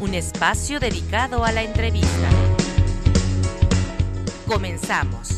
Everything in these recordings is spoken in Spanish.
Un espacio dedicado a la entrevista. Comenzamos.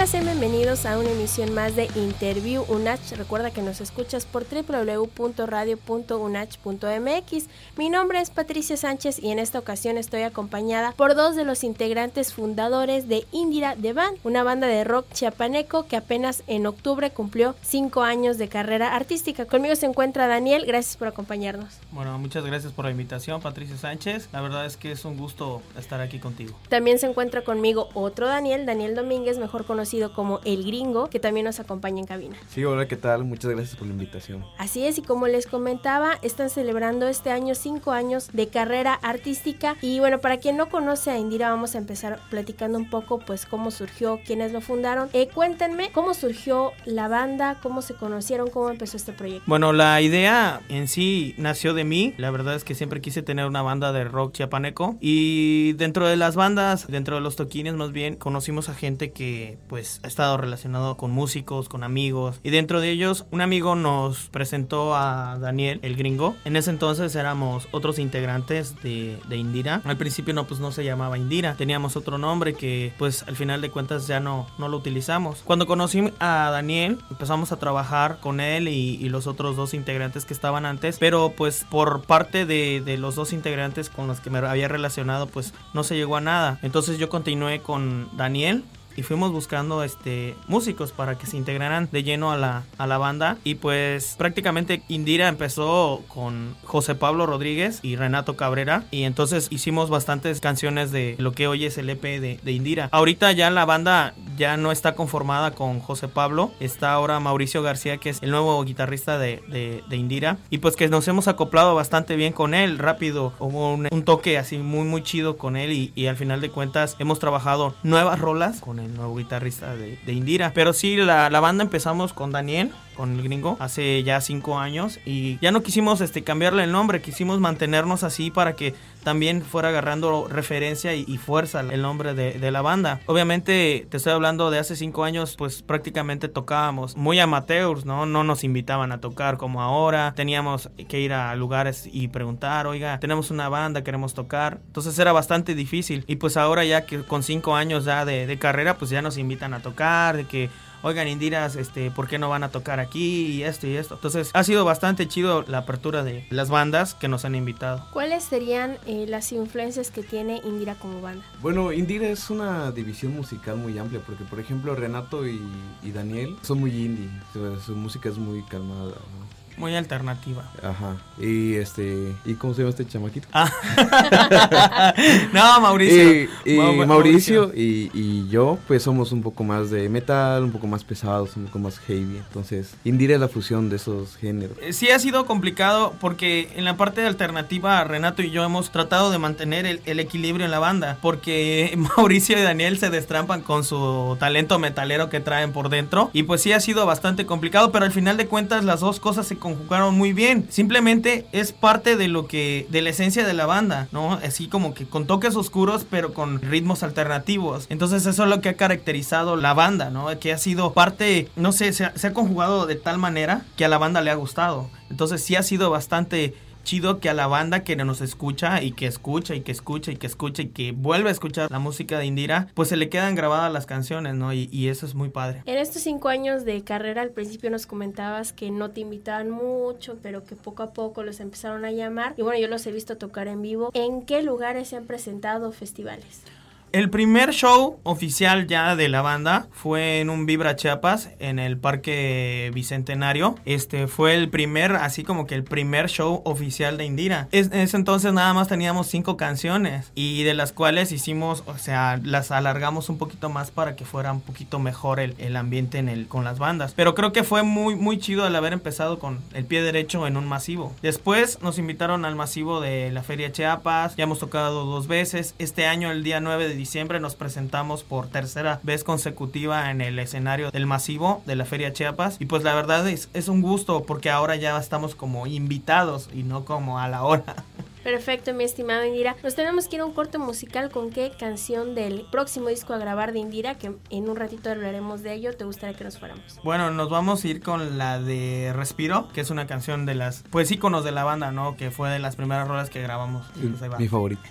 Hola, sean bienvenidos a una emisión más de Interview UNACH. Recuerda que nos escuchas por www.radio.unach.mx. Mi nombre es Patricia Sánchez y en esta ocasión estoy acompañada por dos de los integrantes fundadores de Indira The Band, una banda de rock chiapaneco que apenas en octubre cumplió cinco años de carrera artística. Conmigo se encuentra Daniel, gracias por acompañarnos. Bueno, muchas gracias por la invitación, Patricia Sánchez. La verdad es que es un gusto estar aquí contigo. También se encuentra conmigo otro Daniel, Daniel Domínguez, mejor conocido como El Gringo, que también nos acompaña en cabina. Sí, hola, ¿qué tal? Muchas gracias por la invitación. Así es, y como les comentaba, están celebrando este año cinco años de carrera artística. Y bueno, para quien no conoce a Indira, vamos a empezar platicando un poco, pues, cómo surgió, quiénes lo fundaron. Eh, cuéntenme cómo surgió la banda, cómo se conocieron, cómo empezó este proyecto. Bueno, la idea en sí nació de mí. La verdad es que siempre quise tener una banda de rock chiapaneco. Y dentro de las bandas, dentro de los toquines más bien, conocimos a gente que, pues, ha estado relacionado con músicos, con amigos. Y dentro de ellos, un amigo nos presentó a Daniel, el gringo. En ese entonces éramos otros integrantes de, Indira. Al principio no, pues no se llamaba Indira. Teníamos otro nombre que, pues, al final de cuentas ya no, no lo utilizamos. Cuando conocí a Daniel, empezamos a trabajar con él y, y los otros dos integrantes que estaban antes. Pero, pues, por parte de, de los dos integrantes con los que me había relacionado, pues, no se llegó a nada. Entonces yo continué con Daniel y fuimos buscando este músicos para que se integraran de lleno a la, a la banda. Y pues prácticamente Indira empezó con José Pablo Rodríguez y Renato Cabrera. Y entonces hicimos bastantes canciones de lo que hoy es el EP de, de Indira. Ahorita ya la banda ya no está conformada con José Pablo, está ahora Mauricio García que es el nuevo guitarrista de, de, de Indira. Y pues que nos hemos acoplado bastante bien con él, rápido, hubo un, un toque así muy muy chido con él y, y al final de cuentas hemos trabajado nuevas rolas con el nuevo guitarrista de, Indira. Pero sí, la, la, banda empezamos con Daniel, con el gringo, hace ya cinco años. Y ya no quisimos este, cambiarle el nombre, quisimos mantenernos así para que también fuera agarrando referencia y, fuerza el nombre de, de, la banda. Obviamente, te estoy hablando de hace cinco años, pues prácticamente tocábamos muy amateurs, ¿no? No nos invitaban a tocar como ahora. Teníamos que ir a lugares y preguntar, oiga, tenemos una banda, queremos tocar. Entonces era bastante difícil. Y pues ahora ya que con cinco años ya de, de carrera, pues ya nos invitan a tocar, de que oigan Indiras, este, ¿por qué no van a tocar aquí y esto y esto? Entonces ha sido bastante chido la apertura de las bandas que nos han invitado. ¿Cuáles serían eh, las influencias que tiene Indira como banda? Bueno, Indira es una división musical muy amplia porque por ejemplo Renato y, y Daniel son muy indie, su, su música es muy calmada. ¿no? Muy alternativa. Ajá. Y este. ¿Y cómo se llama este chamaquito? Ah. no, Mauricio. Y, y Mauricio, Mauricio y, y, yo, pues somos un poco más de metal, un poco más pesados, un poco más heavy. Entonces, Indira es la fusión de esos géneros. Sí, ha sido complicado porque en la parte de alternativa, Renato y yo hemos tratado de mantener el, el equilibrio en la banda. Porque Mauricio y Daniel se destrampan con su talento metalero que traen por dentro. Y pues sí, ha sido bastante complicado, pero al final de cuentas, las dos cosas se conjugaron muy bien. Simplemente es parte de lo que, de la esencia de la banda, ¿no? Así como que con toques oscuros, pero con ritmos alternativos. Entonces eso es lo que ha caracterizado la banda, ¿no? Que ha sido parte, no sé, se se ha conjugado de tal manera que a la banda le ha gustado. Entonces sí ha sido bastante chido que a la banda que nos escucha y que escucha y que escucha y que escucha y que vuelve a escuchar la música de Indira, pues se le quedan grabadas las canciones, ¿no? Y, y, eso es muy padre. En estos cinco años de carrera, al principio nos comentabas que no te invitaban mucho, pero que poco a poco los empezaron a llamar. Y bueno, yo los he visto tocar en vivo. ¿En qué lugares se han presentado festivales? El primer show oficial ya de la banda fue en un Vibra Chiapas en el Parque Bicentenario. Este fue el primer, así como que el primer show oficial de Indira. en ese entonces nada más teníamos cinco canciones y de las cuales hicimos, o sea, las alargamos un poquito más para que fuera un poquito mejor el, el ambiente en el, con las bandas. Pero creo que fue muy, muy chido el haber empezado con el pie derecho en un masivo. Después nos invitaron al masivo de la Feria Chiapas. Ya hemos tocado dos veces. Este año, el día 9 de diciembre nos presentamos por tercera vez consecutiva en el escenario del masivo de la Feria Chiapas. Y pues la verdad es, es un gusto porque ahora ya estamos como invitados y no como a la hora. Perfecto, mi estimada Indira. Nos tenemos que ir a un corte musical con qué canción del próximo disco a grabar de Indira, que en un ratito hablaremos de ello. ¿Te gustaría que nos fuéramos? Bueno, nos vamos a ir con la de Respiro, que es una canción de las, pues íconos de la banda, ¿no? Que fue de las primeras rolas que grabamos. Pues mi favorita.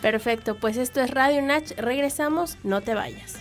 Perfecto, pues esto es Radio Nach. Regresamos, no te vayas.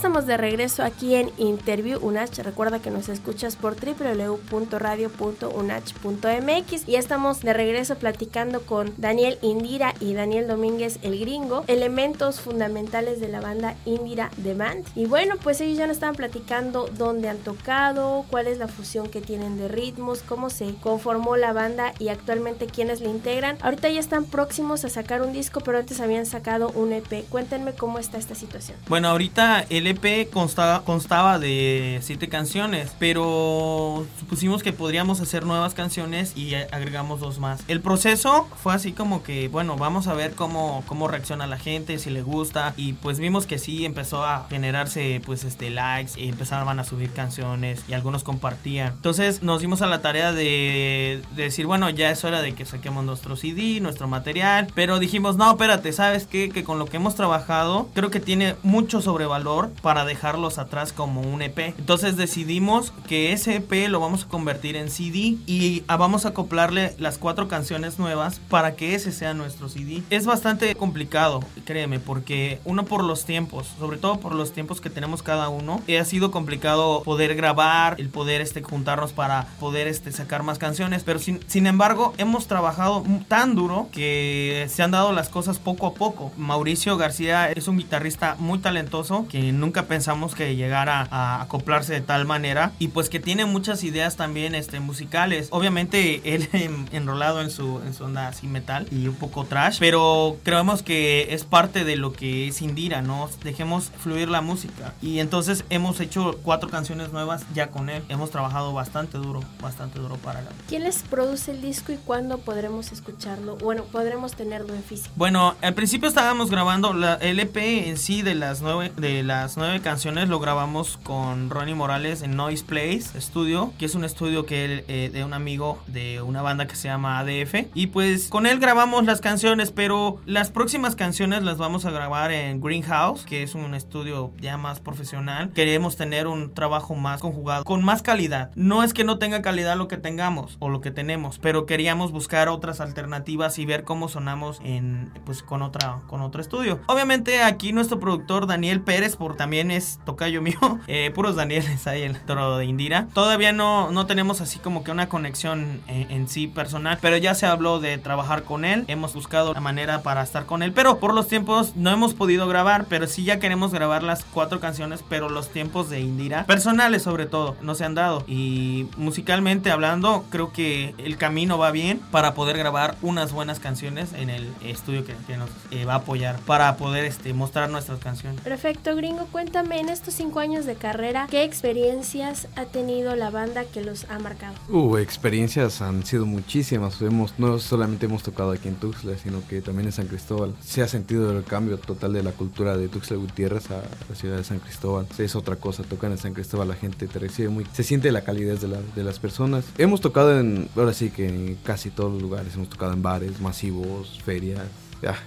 Estamos de regreso aquí en Interview Unach. Recuerda que nos escuchas por www.radio.unach.mx. Y estamos de regreso platicando con Daniel Indira y Daniel Domínguez el Gringo, elementos fundamentales de la banda Indira The Band. Y bueno, pues ellos ya nos estaban platicando dónde han tocado, cuál es la fusión que tienen de ritmos, cómo se conformó la banda y actualmente quiénes la integran. Ahorita ya están próximos a sacar un disco, pero antes habían sacado un EP. Cuéntenme cómo está esta situación. Bueno, ahorita el EP constaba, constaba de siete canciones, pero supusimos que podríamos hacer nuevas canciones y agregamos dos más. El proceso fue así como que, bueno, vamos a ver cómo, cómo reacciona la gente, si le gusta, y pues vimos que sí empezó a generarse pues este likes, y empezaban a subir canciones y algunos compartían. Entonces nos dimos a la tarea de, de decir, bueno, ya es hora de que saquemos nuestro CD, nuestro material, pero dijimos, no, espérate, ¿sabes qué? Que con lo que hemos trabajado, creo que tiene mucho sobrevalor para dejarlos atrás como un EP. Entonces decidimos que ese EP lo vamos a convertir en CD y ah, vamos a acoplarle las cuatro canciones nuevas para que ese sea nuestro CD. Es bastante complicado, créeme, porque uno por los tiempos, sobre todo por los tiempos que tenemos cada uno, ha sido complicado poder grabar, el poder este, juntarnos para poder este, sacar más canciones, pero sin, sin embargo hemos trabajado tan duro que se han dado las cosas poco a poco. Mauricio García es un guitarrista muy talentoso que nunca pensamos que llegara a acoplarse de tal manera y pues que tiene muchas ideas también este, musicales. Obviamente él enrolado en su, en su onda así metal y un poco trash, pero creemos que es parte de lo que es Indira, ¿no? Dejemos fluir la música y entonces hemos hecho cuatro canciones nuevas ya con él. Hemos trabajado bastante duro, bastante duro para la... ¿Quién les produce el disco y cuándo podremos escucharlo? Bueno, podremos tenerlo en físico. Bueno, al principio estábamos grabando la, el EP en sí de las nueve, de las nueve canciones lo grabamos con Ronnie Morales en Noise Place Studio, que es un estudio que eh, de un amigo de una banda que se llama ADF. Y pues con él grabamos las canciones, pero las próximas canciones las vamos a grabar en Greenhouse, que es un estudio ya más profesional. Queremos tener un trabajo más conjugado, con más calidad. No es que no tenga calidad lo que tengamos o lo que tenemos, pero queríamos buscar otras alternativas y ver cómo sonamos en pues con otra con otro estudio. Obviamente aquí nuestro productor Daniel Pérez, por también es tocayo mío, eh, puros Danieles ahí el toro de Indira. Todavía no, no tenemos así como que una conexión en, en, sí personal, pero ya se habló de trabajar con él. Hemos buscado la manera para estar con él, pero por los tiempos no hemos podido grabar, pero sí ya queremos grabar las cuatro canciones, pero los tiempos de Indira, personales sobre todo, no se han dado. Y musicalmente hablando, creo que el camino va bien para poder grabar unas buenas canciones en el estudio que, que nos eh, va a apoyar para poder este, mostrar nuestras canciones. Perfecto, gringo. Cuéntame, en estos cinco años de carrera, ¿qué experiencias ha tenido la banda que los ha marcado? Uh, experiencias han sido muchísimas. Hemos, no solamente hemos tocado aquí en Tuxtla, sino que también en San Cristóbal. Se ha sentido el cambio total de la cultura de Tuxtla Gutiérrez a la ciudad de San Cristóbal. Es otra cosa, tocan en San Cristóbal, la gente te recibe muy... Se siente la calidez de, la, de las personas. Hemos tocado en, ahora sí que en casi todos los lugares. Hemos tocado en bares masivos, ferias,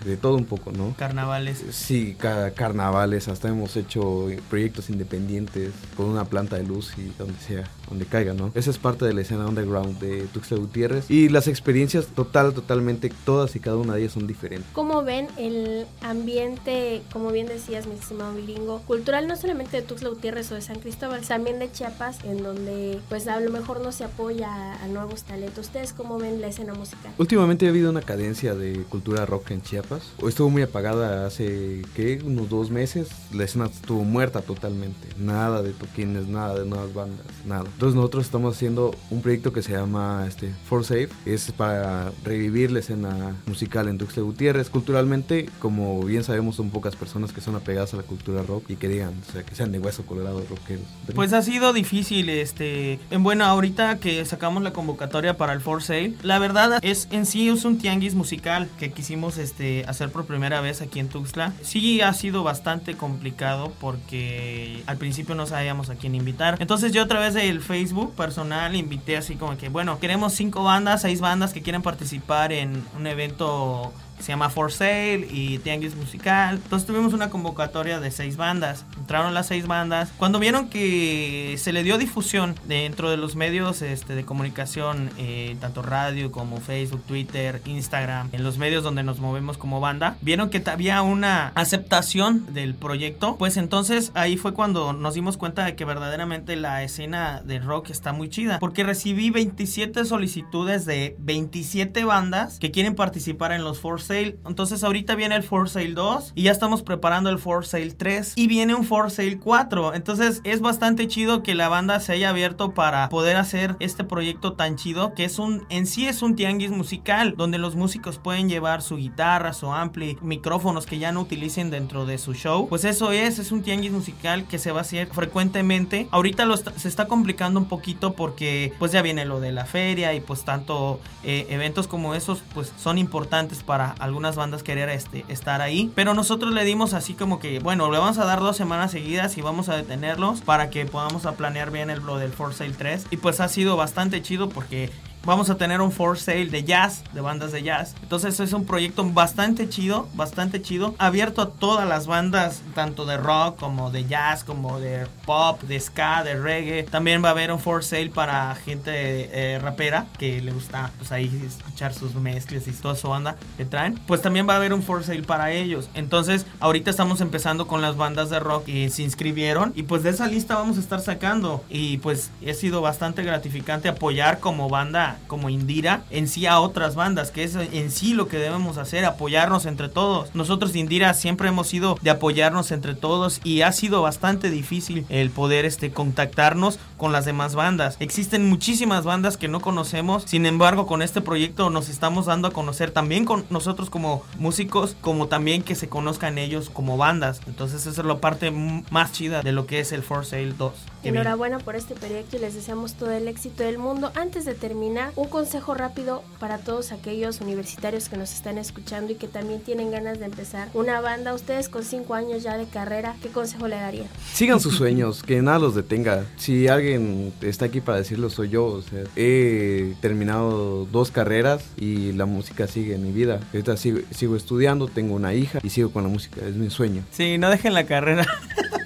de todo un poco, ¿no? Carnavales. Sí, carnavales, hasta hemos hecho proyectos independientes con una planta de luz y donde sea, donde caiga, ¿no? Esa es parte de la escena underground de Tuxtla Gutiérrez y las experiencias total, totalmente, todas y cada una de ellas son diferentes. ¿Cómo ven el ambiente, como bien decías, mi estimado gringo, cultural no solamente de Tuxtla Gutiérrez o de San Cristóbal, también de Chiapas, en donde pues a lo mejor no se apoya a, nuevos talentos? ¿Ustedes cómo ven la escena musical? Últimamente ha habido una cadencia de cultura rock en Chiapas. Estuvo muy apagada hace, ¿qué? Unos dos meses. La escena estuvo muerta totalmente. Nada de toquines, nada de nuevas bandas, nada. Entonces nosotros estamos haciendo un proyecto que se llama este, For Safe. Es para revivir la escena musical en Tuxtla Gutiérrez. Culturalmente, como bien sabemos, son pocas personas que son apegadas a la cultura rock y que digan, o sea, que sean de hueso colorado rockeros. Pues ha sido difícil, este, en bueno, ahorita que sacamos la convocatoria para el For Sale, la verdad es en sí es un tianguis musical que quisimos, este, este, hacer por primera vez aquí en Tuxtla. Sí ha sido bastante complicado porque al principio no sabíamos a quién invitar. Entonces yo a través del Facebook personal invité así como que, bueno, queremos cinco bandas, seis bandas que quieren participar en un evento se llama For Sale y Tianguis Musical. Entonces tuvimos una convocatoria de seis bandas. Entraron las seis bandas. Cuando vieron que se le dio difusión dentro de los medios este, de comunicación, eh, tanto radio como Facebook, Twitter, Instagram, en los medios donde nos movemos como banda, vieron que había una aceptación del proyecto. Pues entonces ahí fue cuando nos dimos cuenta de que verdaderamente la escena de rock está muy chida. Porque recibí 27 solicitudes de 27 bandas que quieren participar en los For Entonces ahorita viene el For Sale 2 y ya estamos preparando el For Sale 3 y viene un For Sale 4. Entonces es bastante chido que la banda se haya abierto para poder hacer este proyecto tan chido que es un en sí es un tianguis musical donde los músicos pueden llevar su guitarra, su ampli, micrófonos que ya no utilicen dentro de su show. Pues eso es, es un tianguis musical que se va a hacer frecuentemente. Ahorita se está complicando un poquito porque pues ya viene lo de la feria y pues tanto eh, eventos como esos pues son importantes para algunas bandas querer este, estar ahí. Pero nosotros le dimos así como que, bueno, le vamos a dar dos semanas seguidas y vamos a detenerlos para que podamos planear bien el lo del For Sale 3. Y pues ha sido bastante chido porque vamos a tener un for sale de jazz, de bandas de jazz. Entonces es un proyecto bastante chido, bastante chido, abierto a todas las bandas, tanto de rock como de jazz, como de pop, de ska, de reggae. También va a haber un for sale para gente eh, rapera que le gusta pues ahí escuchar sus mezclas y toda su banda que traen. Pues también va a haber un for sale para ellos. Entonces ahorita estamos empezando con las bandas de rock que se inscribieron y pues de esa lista vamos a estar sacando y pues ha sido bastante gratificante apoyar como banda como Indira en sí a otras bandas, que es en sí lo que debemos hacer, apoyarnos entre todos. Nosotros Indira siempre hemos sido de apoyarnos entre todos y ha sido bastante difícil el poder este contactarnos con las demás bandas. Existen muchísimas bandas que no conocemos, sin embargo con este proyecto nos estamos dando a conocer también con nosotros como músicos, como también que se conozcan ellos como bandas. Entonces esa es la parte más chida de lo que es el For Sale 2. Enhorabuena por este proyecto y les deseamos todo el éxito del mundo. Antes de terminar, un consejo rápido para todos aquellos universitarios que nos están escuchando y que también tienen ganas de empezar una banda. Ustedes con cinco años ya de carrera, ¿qué consejo le darían? Sigan sus sueños, que nada los detenga. Si alguien está aquí para decirlo, soy yo. O sea, he terminado dos carreras y la música sigue en mi vida. Ahorita sigo, sigo estudiando, tengo una hija y sigo con la música. Es mi sueño. Sí, no dejen la carrera.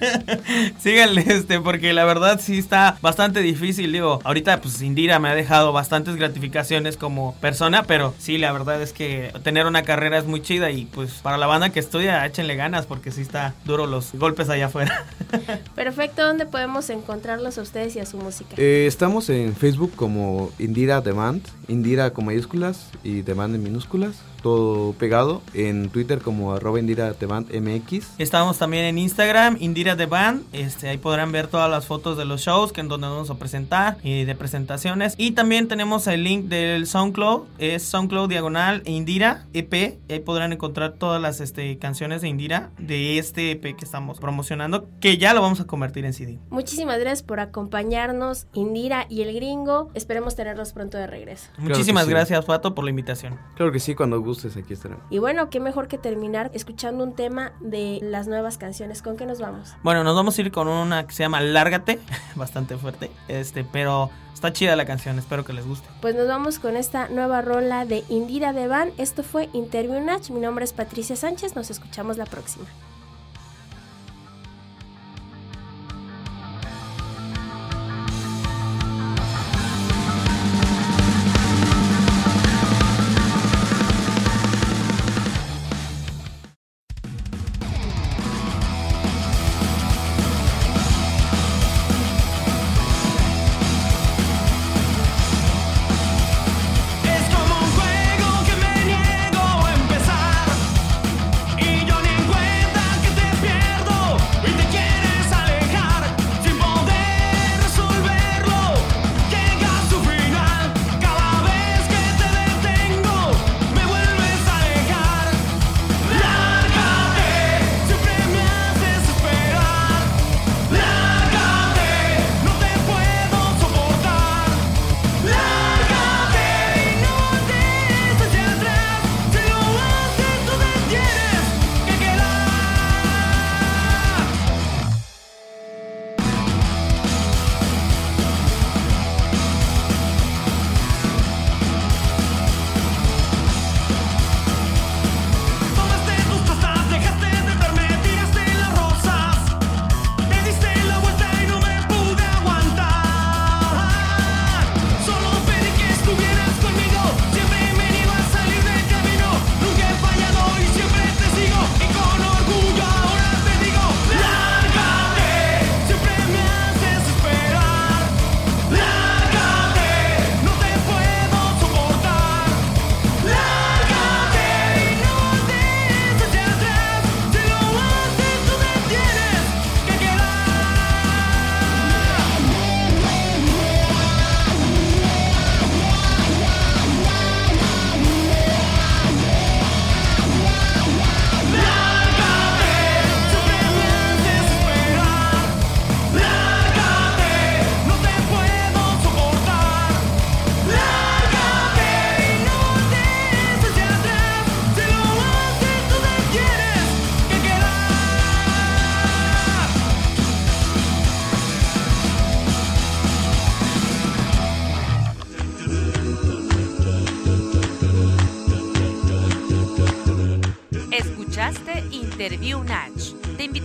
Síganle este, porque la verdad sí está bastante difícil. Digo, ahorita pues Indira me ha dejado bastantes gratificaciones como persona, pero sí, la verdad es que tener una carrera es muy chida y pues para la banda que estudia, échenle ganas porque sí está duro los golpes allá afuera. Perfecto, ¿dónde podemos encontrarlos a ustedes y a su música? Eh, estamos en Facebook como Indira Demand, Indira con mayúsculas y Demand en minúsculas todo pegado. En Twitter como arroba Indira MX. Estamos también en Instagram, Indira The Band. Este, ahí podrán ver todas las fotos de los shows que en donde vamos a presentar y de presentaciones. Y también tenemos el link del SoundCloud. Es SoundCloud Diagonal Indira EP. Ahí podrán encontrar todas las este, canciones de Indira de este EP que estamos promocionando. Que ya lo vamos a convertir en CD. Muchísimas gracias por acompañarnos, Indira y el gringo. Esperemos tenerlos pronto de regreso. Muchísimas gracias, Fato, por la invitación. Claro que sí, cuando gustes, aquí estaremos. Y bueno, qué mejor que terminar escuchando un tema de las nuevas canciones. ¿Con qué nos vamos? Bueno, nos vamos a ir con una que se llama Lárgate, bastante fuerte, este, pero está chida la canción, espero que les guste. Pues nos vamos con esta nueva rola de Indira Devan. Esto fue Interview Natch. Mi nombre es Patricia Sánchez. Nos escuchamos la próxima.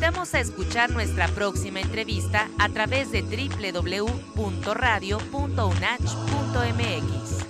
Invitamos a escuchar nuestra próxima entrevista a través de www.radio.unach.mx.